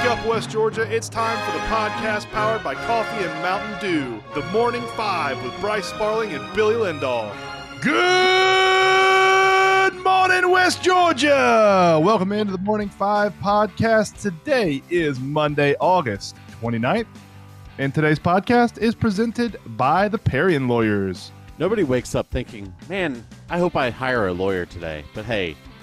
Wake up, West Georgia. It's time for the podcast powered by Coffee and Mountain Dew. The Morning Five with Bryce Sparling and Billy Lindahl. Good morning, West Georgia. Welcome into the Morning Five podcast. Today is Monday, August 29th, and today's podcast is presented by the Parian Lawyers. Nobody wakes up thinking, man, I hope I hire a lawyer today. But hey,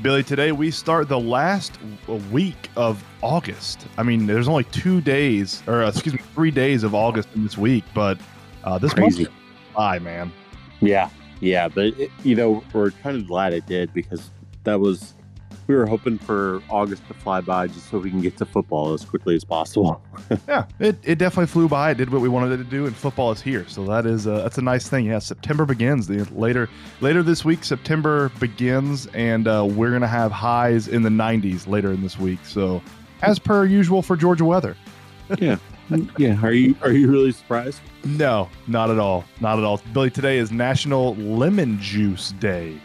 Billy, today we start the last week of August. I mean, there's only two days, or uh, excuse me, three days of August in this week, but uh, this Crazy. bye, man. Yeah, yeah, but it, you know we're kind of glad it did because that was we were hoping for August to fly by just so we can get to football as quickly as possible. Yeah, it, it definitely flew by. It did what we wanted it to do, and football is here. So that is uh, that's a nice thing. Yeah, September begins. The later later this week, September begins, and uh, we're gonna have highs in the 90s later in this week. So, as per usual for Georgia weather. yeah, yeah. Are you are you really surprised? No, not at all. Not at all. Billy, today is National Lemon Juice Day.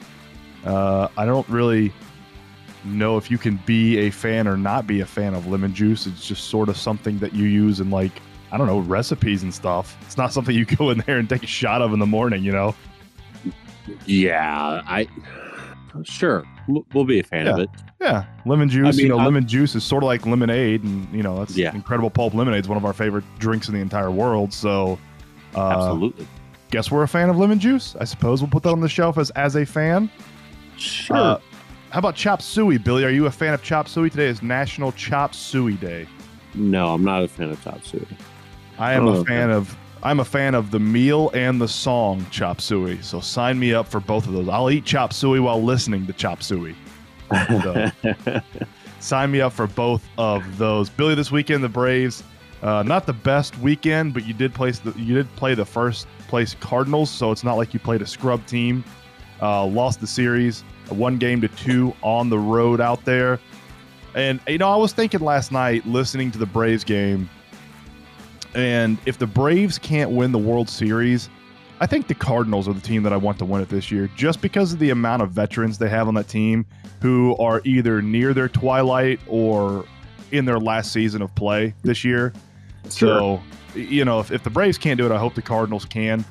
Uh, I don't really know if you can be a fan or not be a fan of lemon juice. It's just sort of something that you use in like I don't know recipes and stuff. It's not something you go in there and take a shot of in the morning. You know. Yeah, I sure we'll, be a fan of it. Yeah, lemon juice. mean, you know, I'm- lemon juice is sort of like lemonade, and you know that's Yeah. incredible pulp lemonade is one of our favorite drinks in the entire world. So, uh, Absolutely, guess we're a fan of lemon juice. I suppose we'll put that on the shelf as as a fan. sure. Uh, how about chop suey, Billy? Are you a fan of chop suey? Today is National Chop Suey Day. no, I'm not a fan of chop suey. I am Oh, a okay. fan of I'm a fan of the meal and the song chop suey. So sign me up for both of those. I'll eat chop suey while listening to chop suey. So, sign me up for both of those. Billy, this weekend the Braves, uh, not the best weekend, but you did place the you did play the first place Cardinals, so it's not like you played a scrub team. Uh, lost the series, one game to two on the road out there. And you know, I was thinking last night listening to the Braves game, and if the Braves can't win the World Series, I think the Cardinals are the team that I want to win it this year, just because of the amount of veterans they have on that team who are either near their twilight or in their last season of play this year. So, you know, if, if the Braves can't do it, I hope the Cardinals can.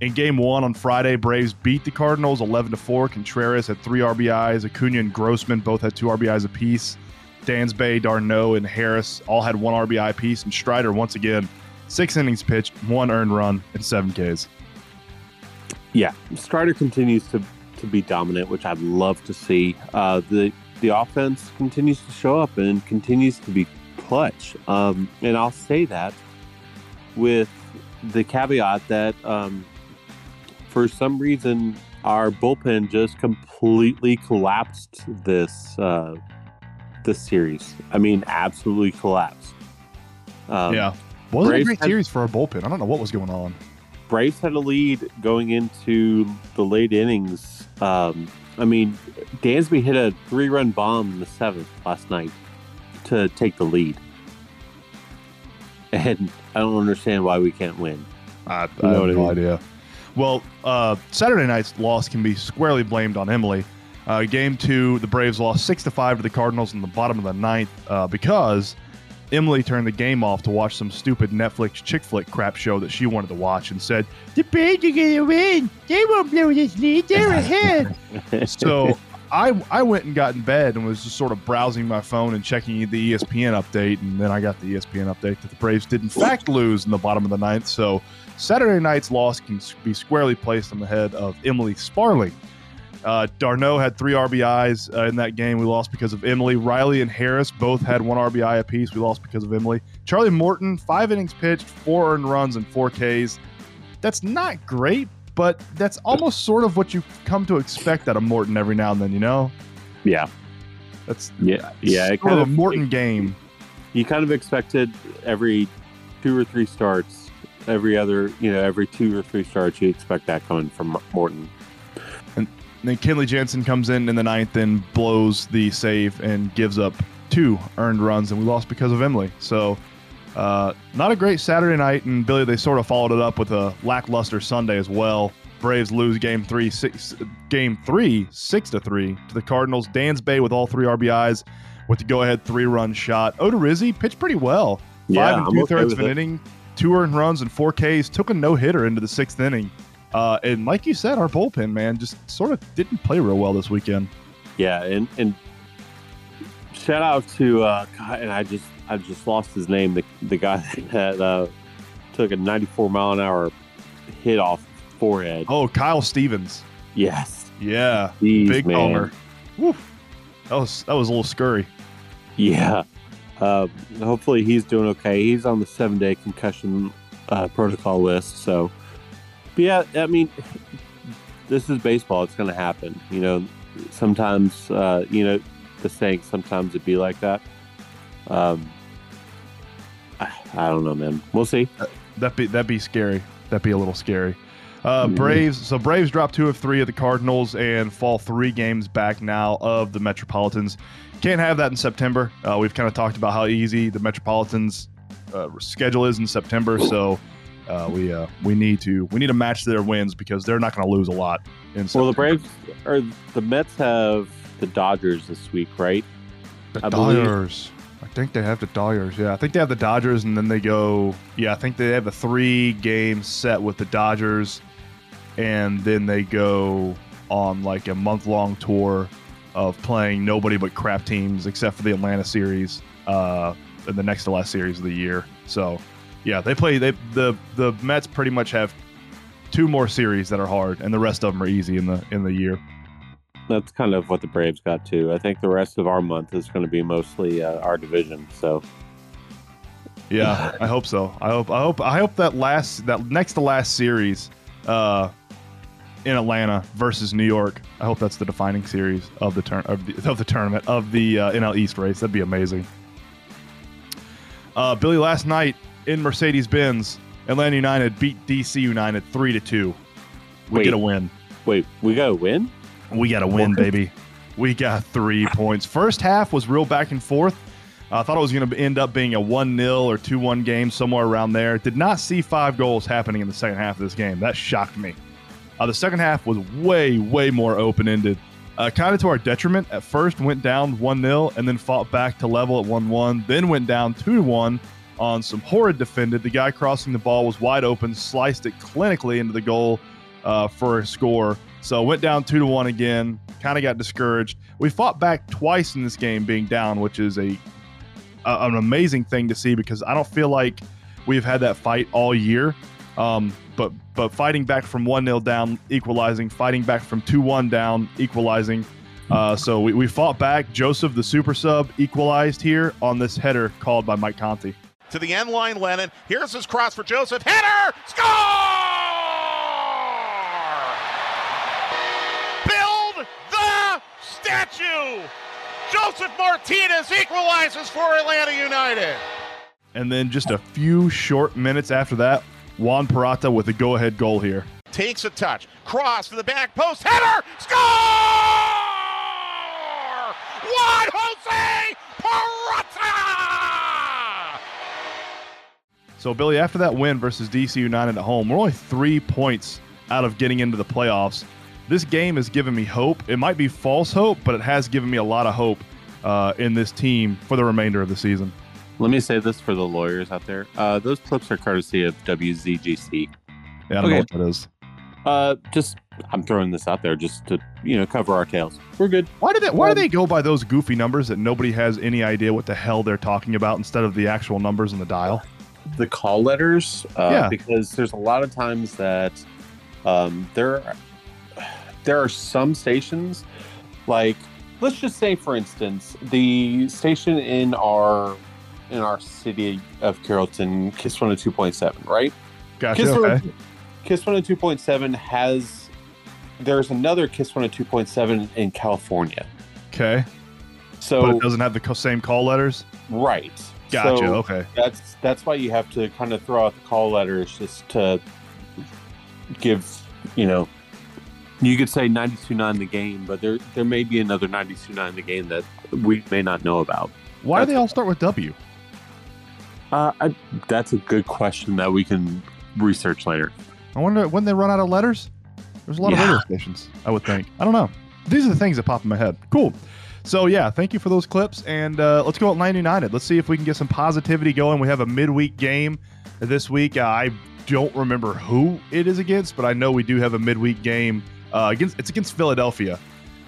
In game one on Friday, Braves beat the Cardinals 11 to 4. Contreras had three RBIs. Acuna and Grossman both had two RBIs apiece. Dansby, d'Arnaud, and Harris all had one RBI apiece. And Strider, once again, six innings pitched, one earned run, and seven Ks. Yeah, Strider continues to to be dominant, which I'd love to see. Uh, the the offense continues to show up and continues to be clutch. Um, and I'll say that with the caveat that um, for some reason our bullpen just completely collapsed this uh, this series. I mean, absolutely collapsed. Um, yeah. Wasn't a great had- series for our bullpen. I don't know what was going on. Braves had a lead going into the late innings. Um, I mean, Dansby hit a three-run bomb in the seventh last night to take the lead, and I don't understand why we can't win. I, I have no idea. Well, uh, Saturday night's loss can be squarely blamed on Emily. Uh, game two, the Braves lost six to five to the Cardinals in the bottom of the ninth uh, because Emily turned the game off to watch some stupid Netflix chick flick crap show that she wanted to watch and said, "The Braves are gonna win. They won't blow this lead. They're ahead." so I I went and got in bed and was just sort of browsing my phone and checking the ESPN update, and then I got the ESPN update that the Braves did in fact lose in the bottom of the ninth. So Saturday night's loss can be squarely placed on the head of Emily Sparling. Uh, d'Arnaud had three RBIs uh, in that game. We lost because of Emily. Riley and Harris both had one RBI apiece. We lost because of Emily. Charlie Morton, five innings pitched, four earned runs, and four Ks. That's not great, but that's almost sort of what you come to expect out of Morton every now and then. You know, Yeah, that's yeah, yeah. Sort kind of a Morton game. you kind of expected every two or three starts, every other, you know, every two or three starts, you expect that coming from Morton. And then Kenley Jansen comes in in the ninth and blows the save and gives up two earned runs, and we lost because of Emily. So, uh, not a great Saturday night. And Billy, they sort of followed it up with a lackluster Sunday as well. Braves lose game three, six, game three, six to three to the Cardinals. Dansby with all three RBIs with the go-ahead three-run shot. Odorizzi pitched pretty well. Yeah, Five and I'm two-thirds with of an it. inning, two earned runs and four Ks. Took a no-hitter into the sixth inning. Uh, and like you said, our bullpen man just sort of didn't play real well this weekend. Yeah, and and shout out to uh, God, and I just I just lost his name. The the guy that uh, took a 94 mile an hour hit off forehead. Oh, Kyle Stevens. Yes, Yeah, Jeez, big man. homer. Woo. That was that was a little scurry. Yeah. Uh, hopefully he's doing okay. He's on the seven day concussion uh, protocol list. So, but yeah, I mean, this is baseball. It's going to happen. You know, sometimes, uh, you know, the saying, sometimes it'd be like that. Um, I, I don't know, man. We'll see. That'd be that'd be scary. That'd be a little scary. Uh, Mhm. Braves. So Braves drop two of three of the Cardinals and fall three games back now of the Metropolitans. Can't have that in September. Uh, we've kind of talked about how easy the Metropolitans' uh, schedule is in September. So uh, we uh, we need to we need to match their wins because they're not going to lose a lot in September. Well, the Braves or the Mets have the Dodgers this week, right? The I believe- Dodgers. I think they have the Dodgers. Yeah, I think they have the Dodgers, and then they go. Yeah, I think they have a three-game set with the Dodgers, and then they go on like a month-long tour of playing nobody but crap teams, except for the Atlanta series, uh, in the next to last series of the year. So, yeah, they play. They the the Mets pretty much have two more series that are hard, and the rest of them are easy in the in the year. That's kind of what the Braves got too. I think the rest of our month is going to be mostly uh, our division. So Yeah, I hope so. I hope I hope I hope that last that next to last series uh in Atlanta versus New York. I hope that's the defining series of the turn of the, of the tournament of the uh, NL East race. That'd be amazing. Uh, Billy, last night in Mercedes Benz, Atlanta United beat DC United three to two. We Wait. get a win. wait, we got to win. We got a win, baby. We got three points. First half was real back and forth. I thought it was going to end up being a 1 0 or 2 1 game, somewhere around there. Did not see five goals happening in the second half of this game. That shocked me. Uh, the second half was way, way more open ended. Uh, kind of to our detriment. At first, went down 1 0 and then fought back to level at 1 1. Then went down 2 1 on some horrid defended. The guy crossing the ball was wide open, sliced it clinically into the goal uh, for a score. So went down two to one again. Kind of got discouraged. We fought back twice in this game, being down, which is a, a an amazing thing to see because I don't feel like we've had that fight all year. Um, but but fighting back from one 0 down, equalizing. Fighting back from two one down, equalizing. Uh, so we, we fought back. Josef, the super sub, equalized here on this header called by Mike Conti. to the end line, Lennon. Here's his cross for Josef. Header! Score! Statue! Josef Martinez equalizes for Atlanta United. And then just a few short minutes after that, Juan Purata with a go ahead goal here. Takes a touch. Cross to the back post. Header! Score! Juan Jose Purata! So, Billy, after that win versus DC United at home, we're only three points out of getting into the playoffs. This game has given me hope. It might be false hope, but it has given me a lot of hope uh, in this team for the remainder of the season. Let me say this for the lawyers out there. Uh, those clips are courtesy of WZGC. Yeah, I don't know what that is. Uh, just I'm throwing this out there just to you know cover our tails. We're good. Why did it? Why do Um, they go by those goofy numbers that nobody has any idea what the hell they're talking about instead of the actual numbers in the dial? The call letters, uh, Yeah. because there's a lot of times that um, there there are some stations like let's just say for instance the station in our in our city of Carrollton, Kiss 102.7, right? Gotcha. Kiss, Okay. 102 Kiss 102.7 has there's another Kiss 102.7 in California. Okay. So but it doesn't have the same call letters. right. Gotcha. So okay. that's that's why you have to kind of throw out the call letters just to give you know you could say 92-9 the game but there there may be another 92-9 the game that we may not know about Why do they all start with W? uh, I, that's a good question that we can research later I wonder when they run out of letters. There's a lot of Yeah. radio stations. I would think. I don't know. These are the things that pop in my head. Cool. So yeah, thank you for those clips, and uh, let's go Atlanta United. Let's see if we can get some positivity going. We have a midweek game this week. Uh, I don't remember who it is against, but I know we do have a midweek game uh, against. It's against Philadelphia.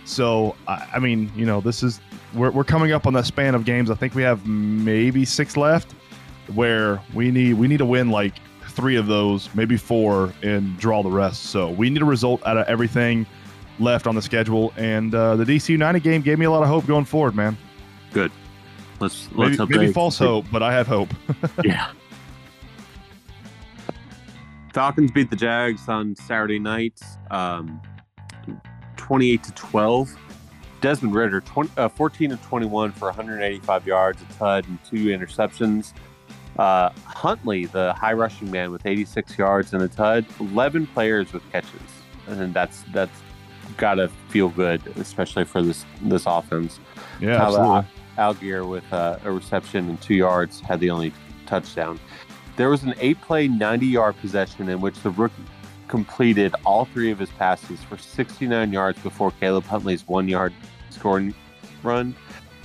So I, I mean, you know, this is we're, we're coming up on that span of games. I think we have maybe six left, where we need we need to win like three of those, maybe four, and draw the rest. So we need a result out of everything left on the schedule. And uh, the DC United game gave me a lot of hope going forward, man. Good. Let's Maybe, let's hope maybe they- false hope, but I have hope. yeah falcons beat the jags on saturday night um 28 to 12 desmond ridder 20, uh, 14 to 21 for 185 yards a tud and two interceptions uh, huntley the high rushing man with 86 yards and a tud 11 players with catches and that's that's gotta feel good especially for this this offense yeah, about absolutely. Allgeier with uh, a reception and two yards had the only touchdown. There was an eight play, 90 yard possession in which the rookie completed all three of his passes for 69 yards before Caleb Huntley's one yard scoring run.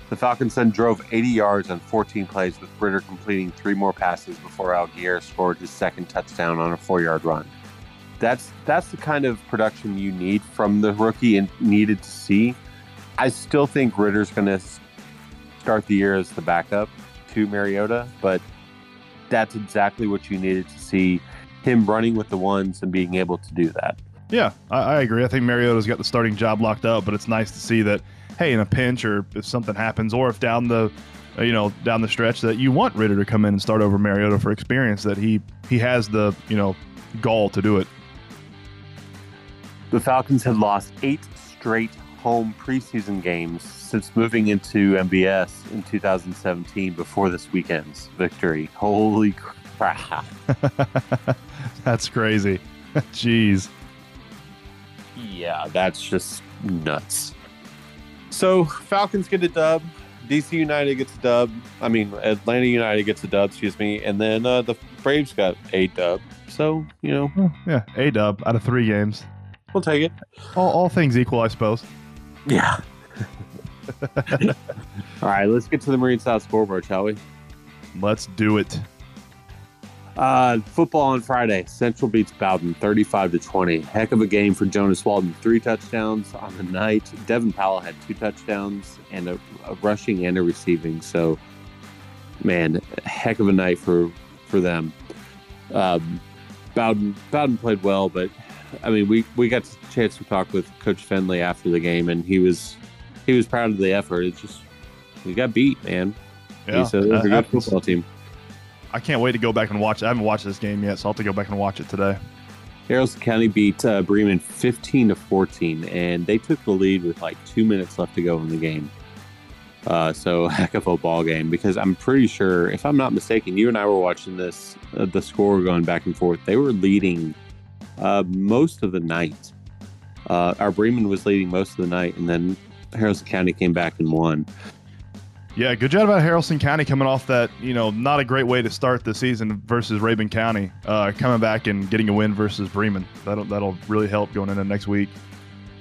The Falcons then drove 80 yards on 14 plays, with Ridder completing three more passes before Allgeier scored his second touchdown on a four yard run. That's that's the kind of production you need from the rookie and needed to see. I still think Ridder's going to start the year as the backup to Mariota, but that's exactly what you needed to see him running with the ones and being able to do that. Yeah, I, I agree. I think Mariota's got the starting job locked up, but it's nice to see that, hey, in a pinch or if something happens, or if down the, you know, down the stretch that you want Ridder to come in and start over Mariota for experience, that he he has the you know gall to do it. The Falcons had lost eight straight home preseason games since moving into MBS in 2017 before this weekend's victory. Holy crap. That's crazy. Jeez. Yeah, that's just nuts. So Falcons get a dub. DC United gets a dub. I mean, Atlanta United gets a dub, excuse me. And then uh, the Braves got a dub. So, you know, Well, yeah, a dub out of three games. we'll take it. All, all things equal, I suppose. Yeah. All right, let's get to the Marine South scoreboard, shall we? Let's do it. Uh, football on Friday. Central beats Bowden 35 to 20. Heck of a game for Jonas Walden. Three touchdowns on the night. Devin Powell had two touchdowns and a, a rushing and a receiving. So, man, heck of a night for for them. Um, Bowden Bowden played well, but I mean, we we got a chance to talk with Coach Fenley after the game, and he was he was proud of the effort. It's just we got beat, man. Yeah, He's a, a good football team. I can't wait to go back and watch. It. I haven't watched this game yet, so I'll have to go back and watch it today. Haralson County beat uh, Bremen 15 to 14, and they took the lead with like two minutes left to go in the game. Uh, so heck of a ball game because I'm pretty sure, if I'm not mistaken, you and I were watching this, uh, the score going back and forth. They were leading uh, most of the night. Uh, our Bremen was leading most of the night, and then Haralson County came back and won. Yeah, good job about Haralson County coming off that, you know, not a great way to start the season versus Rabun County. Uh, coming back and getting a win versus Bremen. That'll that'll really help going into next week.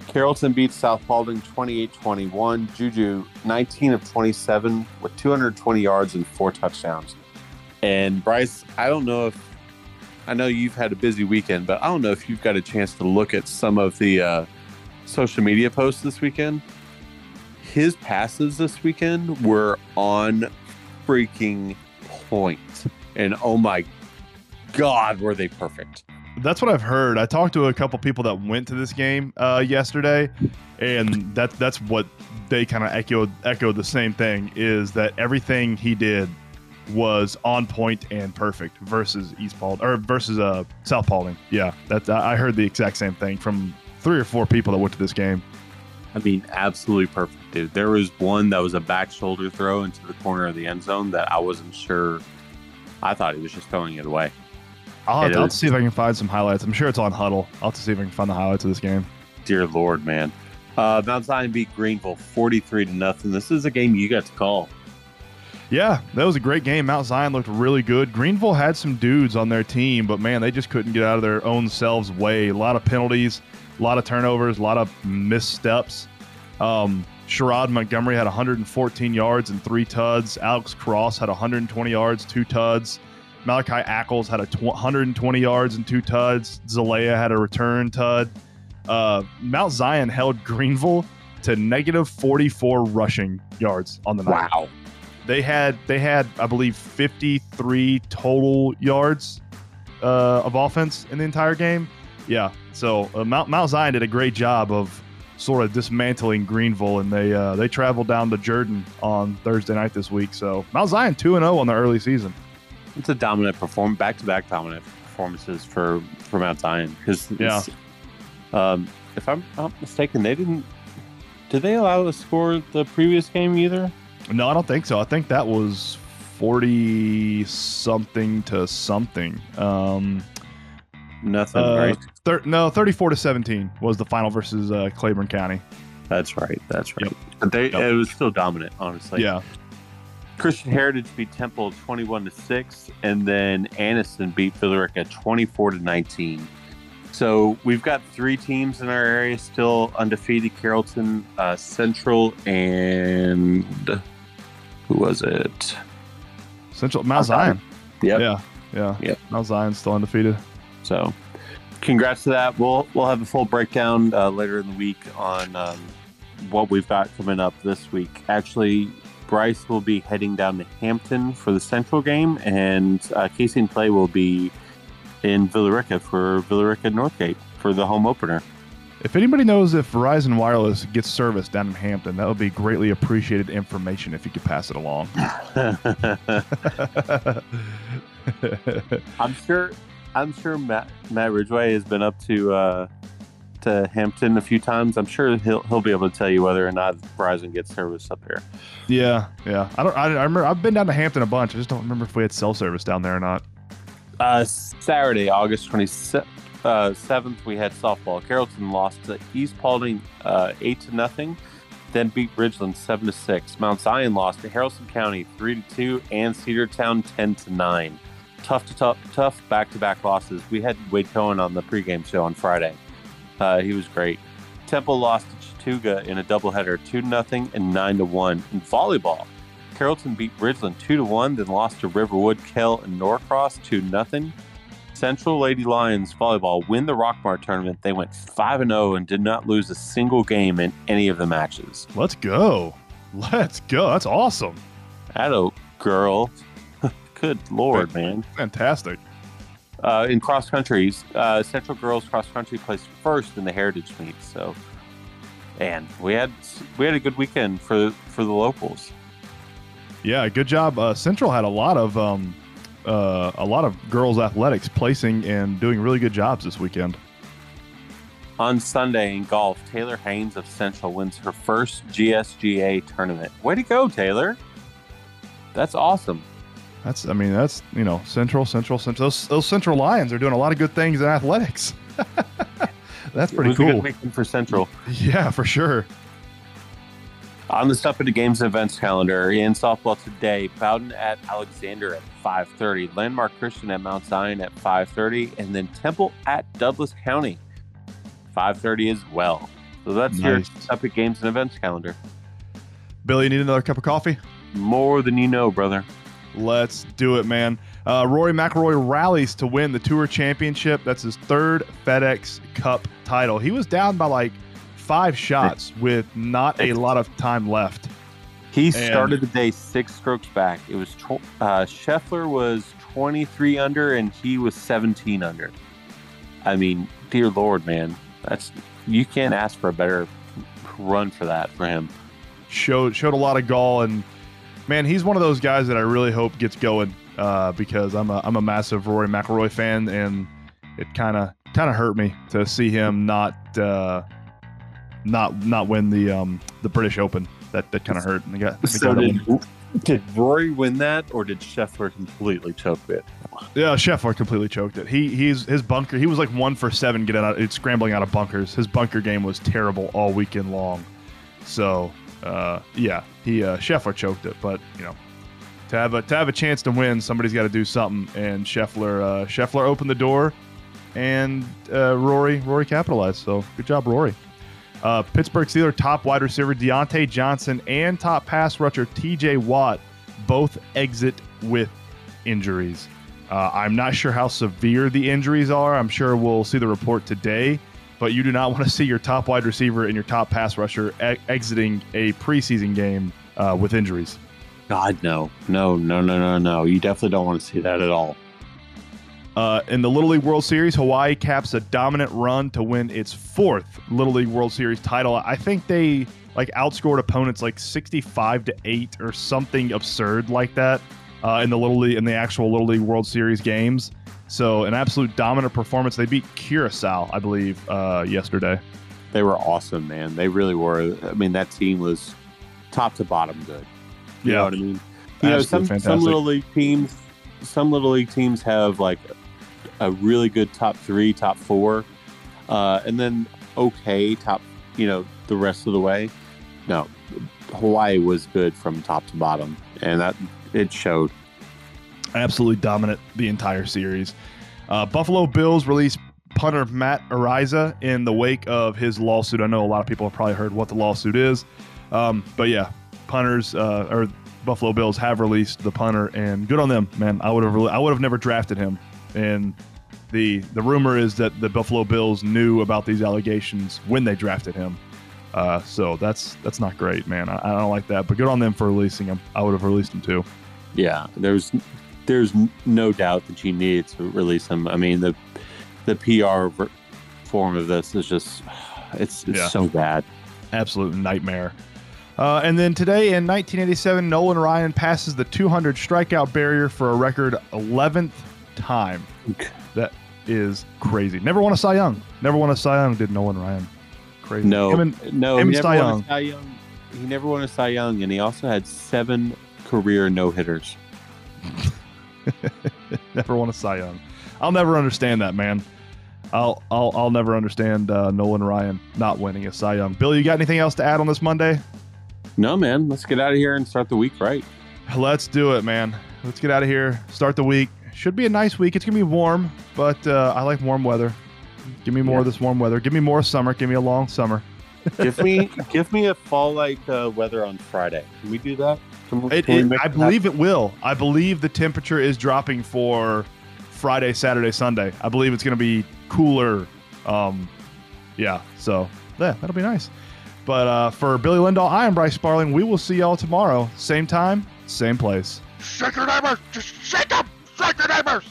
Carrollton beats South Paulding 28-21. Juju 19 of 27 with 220 yards and four touchdowns. And Bryce, I don't know if I know you've had a busy weekend, but I don't know if you've got a chance to look at some of the uh, social media posts this weekend. His passes this weekend were on freaking point. And oh my god, were they perfect. That's what I've heard. I talked to a couple people that went to this game uh, yesterday, and that that's what they kind of echoed echoed the same thing. Is that everything he did was on point and perfect versus East Paulding or versus uh, South Paulding. Yeah, that I heard the exact same thing from three or four people that went to this game. I mean, absolutely perfect, dude. There was one that was a back shoulder throw into the corner of the end zone that I wasn't sure. I thought he was just throwing it away. I'll, have to, I'll see if I can find some highlights. I'm sure it's on Huddle. I'll have to see if I can find the highlights of this game. Dear Lord, man. Uh, Mount Zion beat Greenville 43 to nothing. This is a game you got to call. Yeah, that was a great game. Mount Zion looked really good. Greenville had some dudes on their team, but man, they just couldn't get out of their own selves way. A lot of penalties, a lot of turnovers, a lot of missteps. Um, Sherrod Montgomery had 114 yards and three tuds. Alex Cross had 120 yards, two tuds. Malachi Ackles had a tw- 120 yards and two tuds. Zalea had a return tud. Uh, Mount Zion held Greenville to negative 44 rushing yards on the night Wow. they had they had I believe 53 total yards uh, of offense in the entire game. Yeah, so uh, Mount Mount Zion did a great job of sort of dismantling Greenville, and they uh, they traveled down to Jordan on Thursday night this week. So Mount Zion two and zero on the early season. It's a dominant perform back to back dominant performances for, for Mount Zion. Because Yeah. um, if I'm not mistaken, they didn't. Did they allow to score the previous game either? No, I don't think so. I think that was forty something to something. Um, Nothing, Uh, right? thir- no, thirty four to seventeen was the final versus uh, Claiborne County. That's right. That's right. But they Yep. it was still dominant, honestly. yeah, Christian Heritage beat Temple 21 to 6, and then Anniston beat Villa Rica 24 to 19. So we've got three teams in our area still undefeated Carrollton, uh, Central, and who was it? Central Mount Zion. Zion. Yep. Yeah, yeah. Yep. Mount Zion's still undefeated. So congrats to that. We'll we'll have a full breakdown uh, later in the week on um, what we've got coming up this week. Actually, Bryce will be heading down to Hampton for the Central game, and uh, Casey and Play will be in Villa Rica for Villa Rica Northgate for the home opener. If anybody knows if Verizon Wireless gets service down in Hampton, that would be greatly appreciated information if you could pass it along. I'm sure. I'm sure Matt Matt Ridgway has been up to uh, to Hampton a few times. I'm sure he'll he'll be able to tell you whether or not Verizon gets service up here. yeah, yeah. I don't. I, I remember. I've been down to Hampton a bunch. I just don't remember if we had cell service down there or not. Uh, Saturday, August 27th, uh, we had softball. Carrollton lost to East Paulding uh, 8 to nothing, then beat Ridgeland 7 to 6. Mount Zion lost to Haralson County 3 to 2 and Cedartown 10 to 9. Tough to tough, tough back-to-back losses. We had Wade Cohen on the pregame show on Friday. Uh, he was great. Temple lost to Chattooga in a doubleheader 2 to nothing and 9 to 1. In volleyball, Carrollton beat Bridgeland 2 to 1, then lost to Riverwood, Kell, and Norcross 2 0. Central Lady Lions volleyball win the Rockmart tournament. They went 5 and 0 and did not lose a single game in any of the matches. Let's go. Let's go. That's awesome. Addo girl. Good lord, man. Fantastic. Uh, in cross country, uh, Central Girls cross country placed first in the Heritage meet. So, and we had we had a good weekend for for the locals. Yeah, good job. Uh, Central had a lot of um, uh, a lot of girls athletics placing and doing really good jobs this weekend. On Sunday in golf, Taylor Haynes of Central wins her first GSGA tournament. Way to go, Taylor! That's awesome. That's, I mean, that's you know, Central, Central, Central. Those, those Central Lions are doing a lot of good things in athletics. that's pretty was a good cool. for Central. Yeah, for sure. On the Stump It Games and events calendar, in softball today, Bowden at Alexander at 5.30, Landmark Christian at Mount Zion at 5.30, and then Temple at Douglas County, 5.30 as well. So that's your Nice. Stump It Games and events calendar. Billy, you need another cup of coffee? More than you know, brother. Let's do it, man. Uh, Rory McIlroy rallies to win the Tour Championship. That's his third FedEx Cup title. He was down by like five shots with not a lot of time left. He And- started the day six strokes back. It was uh, Scheffler was 23 under and he was 17 under. I mean, dear Lord, man, that's you can't ask for a better run for that for him. Showed showed a lot of gall, and man, he's one of those guys that I really hope gets going uh, because I'm a I'm a massive Rory McIlroy fan, and it kind of kind of hurt me to see him not uh, not not win the um the British Open. That that kind of hurt. And they got, they So did, did Rory win that, or did Scheffler completely choke it? yeah, Scheffler completely choked it. He he's his bunker. He was like one for seven getting out, it's scrambling out of bunkers. His bunker game was terrible all weekend long. So uh, yeah, he uh, Scheffler choked it. But you know, to have a to have a chance to win, somebody's got to do something. And Scheffler uh, Scheffler opened the door, and uh, Rory Rory capitalized. So good job, Rory. Uh, Pittsburgh Steelers top wide receiver Diontae Johnson and top pass rusher T.J. Watt both exit with injuries. Uh, I'm not sure how severe the injuries are. I'm sure we'll see the report today, but you do not want to see your top wide receiver and your top pass rusher e- exiting a preseason game uh, with injuries. God, no, no, no, no, no, no. You definitely don't want to see that at all. Uh, in the Little League World Series, Hawaii caps a dominant run to win its fourth Little League World Series title. I think they like outscored opponents like 65 to 8 or something absurd like that uh, in the Little League in the actual Little League World Series games. So an absolute dominant performance. They beat Curacao, I believe, uh, yesterday. They were awesome, man. They really were. I mean, that team was top to bottom good. You know what I mean? You know, Absolutely some some little league teams, some little league teams have like a really good top three, top four, uh, and then okay top. You know, the rest of the way. No, Hawaii was good from top to bottom, and that it showed. Absolutely dominant the entire series. Uh, Buffalo Bills released punter Matt Araiza in the wake of his lawsuit. I know a lot of people have probably heard what the lawsuit is, um, but yeah, punters uh, or Buffalo Bills have released the punter, and good on them, man. I would have I would have never drafted him, and the the rumor is that the Buffalo Bills knew about these allegations when they drafted him. Uh, so that's that's not great, man. I, I don't like that, but good on them for releasing him. I would have released him too. Yeah, there's there's no doubt that you needed to release him. I mean, the the PR form of this is just it's it's Yeah. so bad. absolute nightmare. Uh, and then today in 1987, Nolan Ryan passes the 200 strikeout barrier for a record 11th time. That is crazy. Never won a Cy Young. Never won a Cy Young. Did Nolan Ryan? Crazy. No, Him and- no, him he never Cy Young. Cy Young. He never won a Cy Young, and he also had seven career no hitters. never won a Cy Young. I'll never understand that, man. I'll I'll I'll never understand uh, Nolan Ryan not winning a Cy Young. Bill, you got anything else to add on this Monday? No, man, let's get out of here and start the week right. Let's do it, man. Let's get out of here. Start the week. Should be a nice week. It's gonna be warm, but uh, I like warm weather. Give me more of this warm weather. Give me more summer. Give me a long summer. Give me give me a fall like uh, weather on Friday. Can we do that? Can It, can it- I that believe it will. I believe the temperature is dropping for Friday, Saturday, Sunday. I believe it's going to be cooler. Um, yeah, so yeah, that'll be nice. But uh, for Billy Lindahl, I am Bryce Sparling. We will see y'all tomorrow, same time, same place. Shake your neighbors! Just shake them! Shake your neighbors!